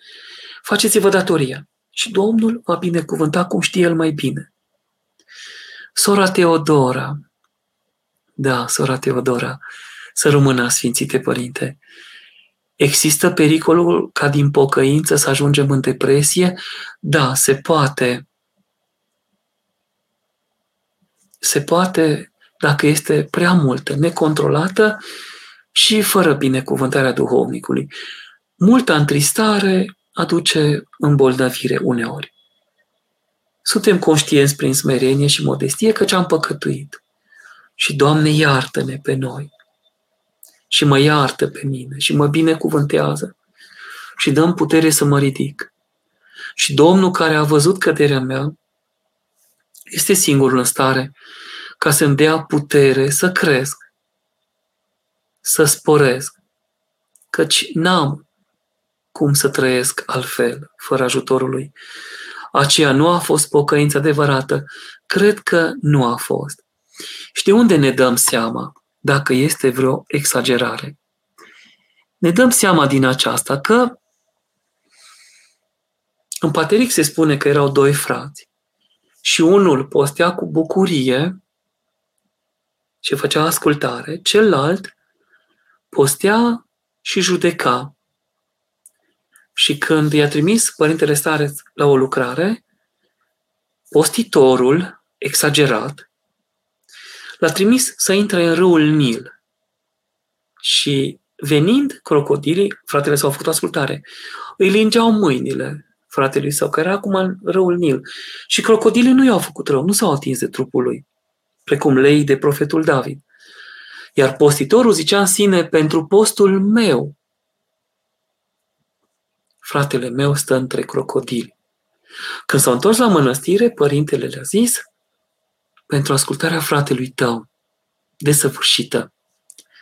Faceți-vă datoria. Și Domnul va binecuvânta cum știe El mai bine. Sora Teodora, da, sora Teodora, să rămână Sfințite Părinte, Există pericolul ca din pocăință să ajungem în depresie? Da, se poate. Se poate dacă este prea multă, necontrolată și fără binecuvântarea duhovnicului. Multă întristare aduce îmbolnăvire uneori. Suntem conștienți prin smerenie și modestie că ce-am păcătuit. Și, Doamne, iartă-ne pe noi și mă iartă pe mine și mă binecuvântează și dăm putere să mă ridic. Și Domnul care a văzut căderea mea este singurul în stare ca să-mi dea putere să cresc, să sporesc, căci n-am cum să trăiesc altfel, fără ajutorul lui. Aceea nu a fost pocăință adevărată. Cred că nu a fost. Și de unde ne dăm seama? Dacă este vreo exagerare. Ne dăm seama din aceasta că în Pateric se spune că erau doi frați. și unul postea cu bucurie și făcea ascultare, celălalt postea și judeca. Și când i-a trimis părintele stare la o lucrare, postitorul, exagerat, l-a trimis să intre în râul Nil. Și venind crocodilii, fratele s-au făcut ascultare, îi lingeau mâinile fratelui său, care era acum în râul Nil. Și crocodilii nu i-au făcut rău, nu s-au atins de trupul lui, precum lei de profetul David. Iar postitorul zicea în sine, pentru postul meu, fratele meu stă între crocodili. Când s-au întors la mănăstire, părintele le-a zis, pentru ascultarea fratelui tău, desăvârșită,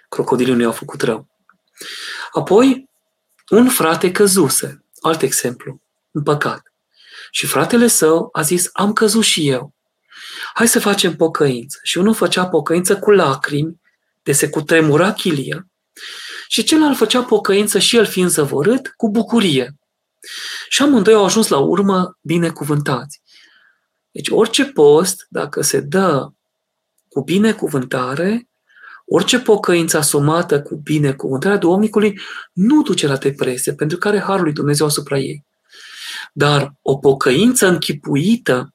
crocodilii nu i-au făcut rău. Apoi, un frate căzuse, alt exemplu, în păcat. Și fratele său a zis, am căzut și eu. Hai să facem pocăință. Și unul făcea pocăință cu lacrimi, de se cutremura chilia, și celălalt făcea pocăință și el fiind zăvorât, cu bucurie. Și amândoi au ajuns la urmă binecuvântați. Deci orice post, dacă se dă cu binecuvântare, orice pocăință asumată cu binecuvântarea Domnului nu duce la depresie, pentru că are Harul lui Dumnezeu asupra ei. Dar o pocăință închipuită,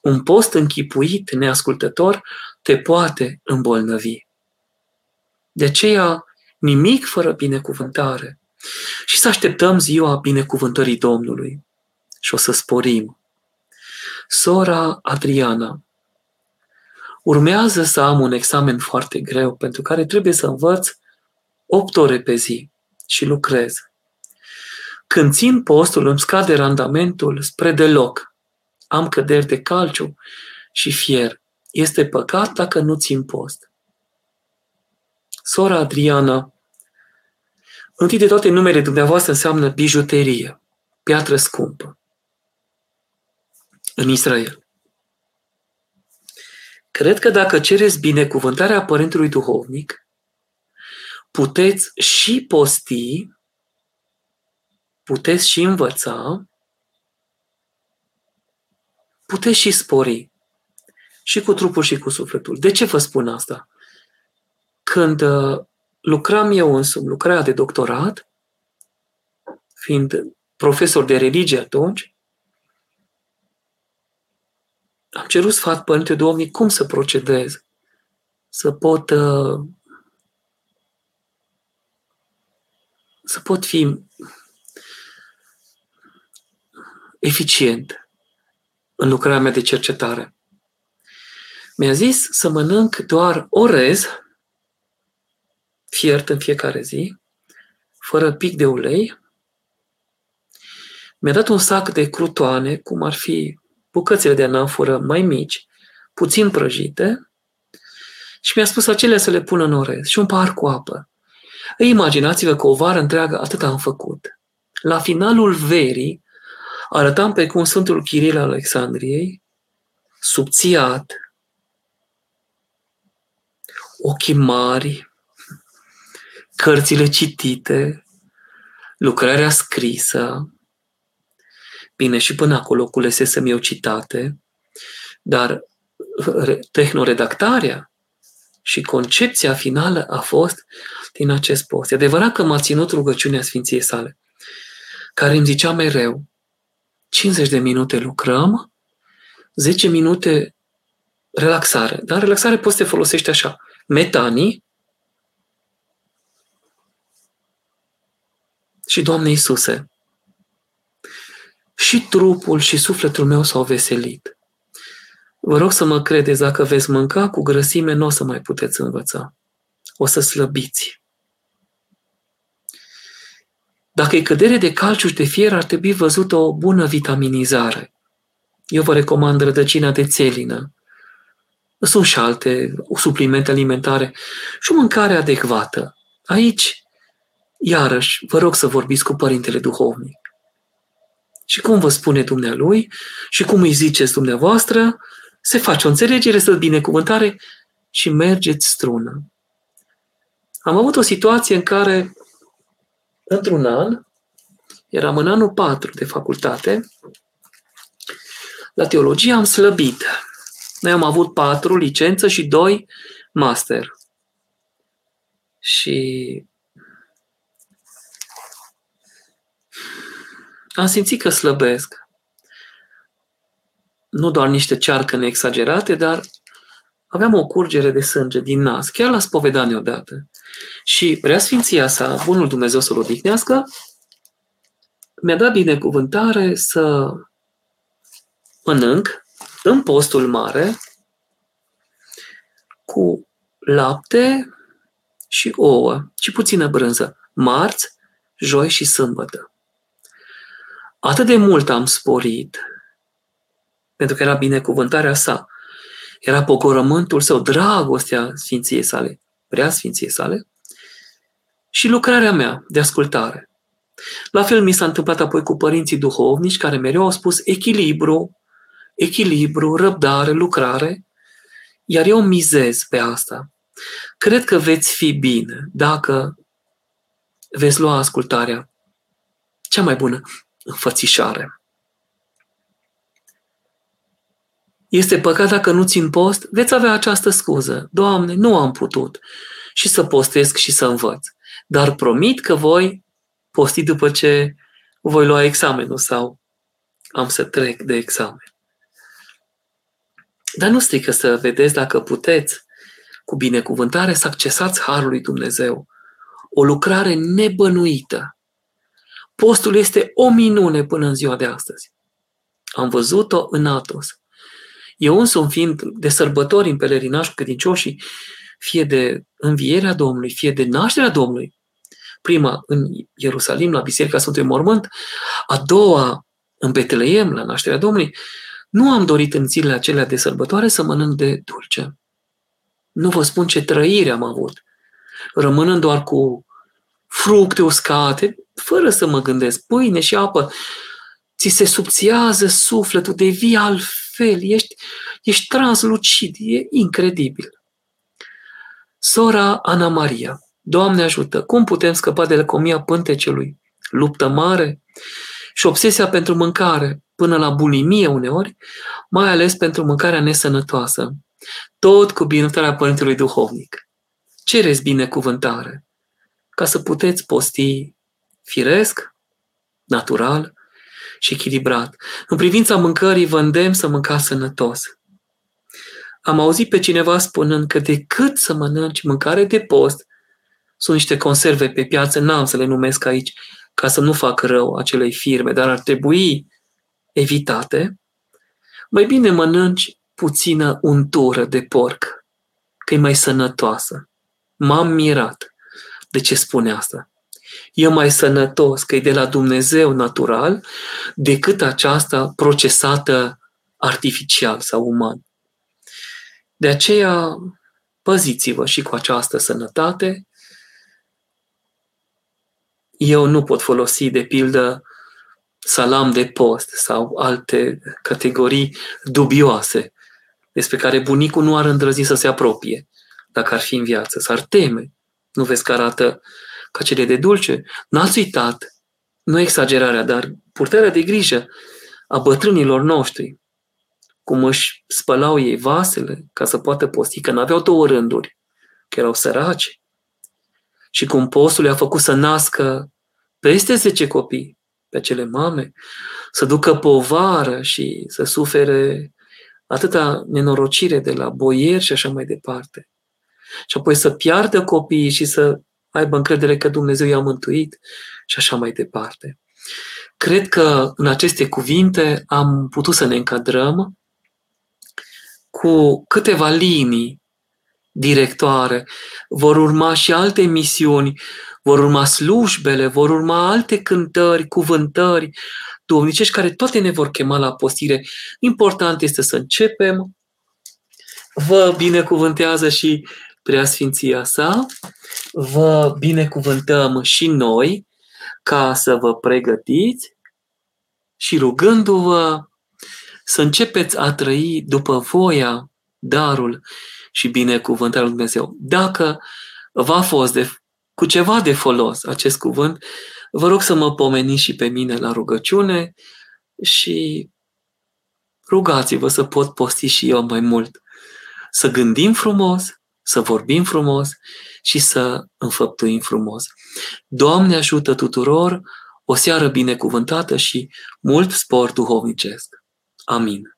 un post închipuit, neascultător, te poate îmbolnăvi. De aceea, nimic fără binecuvântare. Și să așteptăm ziua binecuvântării Domnului. Și o să sporim. Sora Adriana, urmează să am un examen foarte greu pentru care trebuie să învăț 8 ore pe zi și lucrez. Când țin postul, îmi scade randamentul spre deloc. Am căderi de calciu și fier. Este păcat dacă nu țin post. Sora Adriana, întâi de toate numele dumneavoastră înseamnă bijuterie, piatră scumpă. În Israel. Cred că dacă cereți binecuvântarea Părintelui Duhovnic, puteți și posti puteți și învăța, puteți și spori. Și cu trupul și cu sufletul. De ce vă spun asta? Când uh, lucram eu însumi, lucrarea de doctorat, fiind profesor de religie atunci, am cerut sfat Părinte Domnului cum să procedez, să pot uh, să pot fi eficient în lucrarea mea de cercetare. Mi-a zis să mănânc doar orez, fiert în fiecare zi, fără pic de ulei. Mi-a dat un sac de crutoane, cum ar fi bucățile de anafură mai mici, puțin prăjite, și mi-a spus acelea să le pună în orez și un pahar cu apă. Imaginați-vă că o vară întreagă atât am făcut. La finalul verii, Arătam pe cum Sfântul Chiril Alexandriei, subțiat, ochii mari, cărțile citite, lucrarea scrisă, bine, și până acolo culesesem eu citate, dar tehnoredactarea și concepția finală a fost din acest post. E adevărat că m-a ținut rugăciunea Sfinției sale, care îmi zicea mereu, 50 de minute lucrăm, 10 minute relaxare. Dar relaxare poți să te folosești așa. Metanii și Doamne Iisuse, și trupul și sufletul meu s-au veselit. Vă rog să mă credeți, dacă veți mânca cu grăsime, nu o să mai puteți învăța. O să slăbiți. Dacă e cădere de calciu și de fier, ar trebui văzută o bună vitaminizare. Eu vă recomand rădăcina de țelină. Sunt și alte suplimente alimentare și o mâncare adecvată. Aici, iarăși, vă rog să vorbiți cu Părintele Duhovnic. Și cum vă spune dumnealui și cum îi ziceți dumneavoastră, se face o înțelegere, să binecuvântare și mergeți strună. Am avut o situație în care într-un an, eram în anul 4 de facultate, La teologie am slăbit. Noi am avut patru licență și doi master. Și am simțit că slăbesc. Nu doar niște cearcă neexagerate, dar aveam o curgere de sânge din nas, chiar la spovedanie odată. Și preasfinția sa, Bunul Dumnezeu să-L odihnească, mi-a dat binecuvântare să mănânc în postul mare cu lapte și ouă și puțină brânză, marți, joi și sâmbătă. Atât de mult am sporit, pentru că era binecuvântarea sa, era pogorământul său, dragostea Sfinției sale, prea Sfinției sale, și lucrarea mea de ascultare. La fel mi s-a întâmplat apoi cu părinții duhovnici care mereu au spus echilibru, echilibru, răbdare, lucrare, iar eu mizez pe asta. Cred că veți fi bine dacă veți lua ascultarea cea mai bună înfățișare. Este păcat dacă nu țin post, veți avea această scuză. Doamne, nu am putut și să postesc și să învăț. Dar promit că voi posti după ce voi lua examenul sau am să trec de examen. Dar nu strică să vedeți dacă puteți cu binecuvântare să accesați Harul lui Dumnezeu. O lucrare nebănuită. Postul este o minune până în ziua de astăzi. Am văzut-o în Atos. Eu însumi fiind de sărbători în pelerinaj cu credincioșii, fie de învierea Domnului, fie de nașterea Domnului, prima în Ierusalim, la Biserica Sfântului Mormânt, a doua în Betleem, la nașterea Domnului, nu am dorit în zilele acelea de sărbătoare să mănânc de dulce. Nu vă spun ce trăire am avut. Rămânând doar cu fructe uscate, fără să mă gândesc, pâine și apă, ți se subțiază sufletul, devii altfel, ești, ești translucid, e incredibil. Sora Ana Maria, Doamne ajută, cum putem scăpa de lăcomia pântecelui? Luptă mare și obsesia pentru mâncare, până la bulimie uneori, mai ales pentru mâncarea nesănătoasă. Tot cu binecuvântarea Părintelui Duhovnic. Cereți binecuvântare ca să puteți posti firesc, natural și echilibrat. În privința mâncării vă îndemn să mâncați sănătos. Am auzit pe cineva spunând că decât să mănânci mâncare de post, sunt niște conserve pe piață, n-am să le numesc aici, ca să nu fac rău acelei firme, dar ar trebui evitate, mai bine mănânci puțină untură de porc, că e mai sănătoasă. M-am mirat de ce spune asta. E mai sănătos că e de la Dumnezeu natural decât aceasta procesată artificial sau uman. De aceea, păziți-vă și cu această sănătate. Eu nu pot folosi, de pildă, salam de post sau alte categorii dubioase despre care bunicul nu ar îndrăzi să se apropie dacă ar fi în viață, s-ar teme. Nu vezi că arată ca cele de dulce? N-ați uitat, nu exagerarea, dar purtarea de grijă a bătrânilor noștri, cum își spălau ei vasele ca să poată posti, că n-aveau două rânduri, că erau săraci. Și cum postul i-a făcut să nască peste 10 copii, pe acele mame, să ducă povară și să sufere atâta nenorocire de la boieri și așa mai departe. Și apoi să piardă copiii și să aibă încredere că Dumnezeu i-a mântuit și așa mai departe. Cred că în aceste cuvinte am putut să ne încadrăm cu câteva linii directoare. Vor urma și alte misiuni vor urma slujbele, vor urma alte cântări, cuvântări duhovnicești care toate ne vor chema la postire. Important este să începem. Vă binecuvântează și preasfinția sa. Vă binecuvântăm și noi ca să vă pregătiți și rugându-vă să începeți a trăi după voia, darul și binecuvântarea lui Dumnezeu. Dacă v-a fost de cu ceva de folos acest cuvânt, vă rog să mă pomeniți și pe mine la rugăciune și rugați-vă să pot posti și eu mai mult. Să gândim frumos, să vorbim frumos și să înfăptuim frumos. Doamne ajută tuturor, o seară binecuvântată și mult spor duhovnicesc. Amin.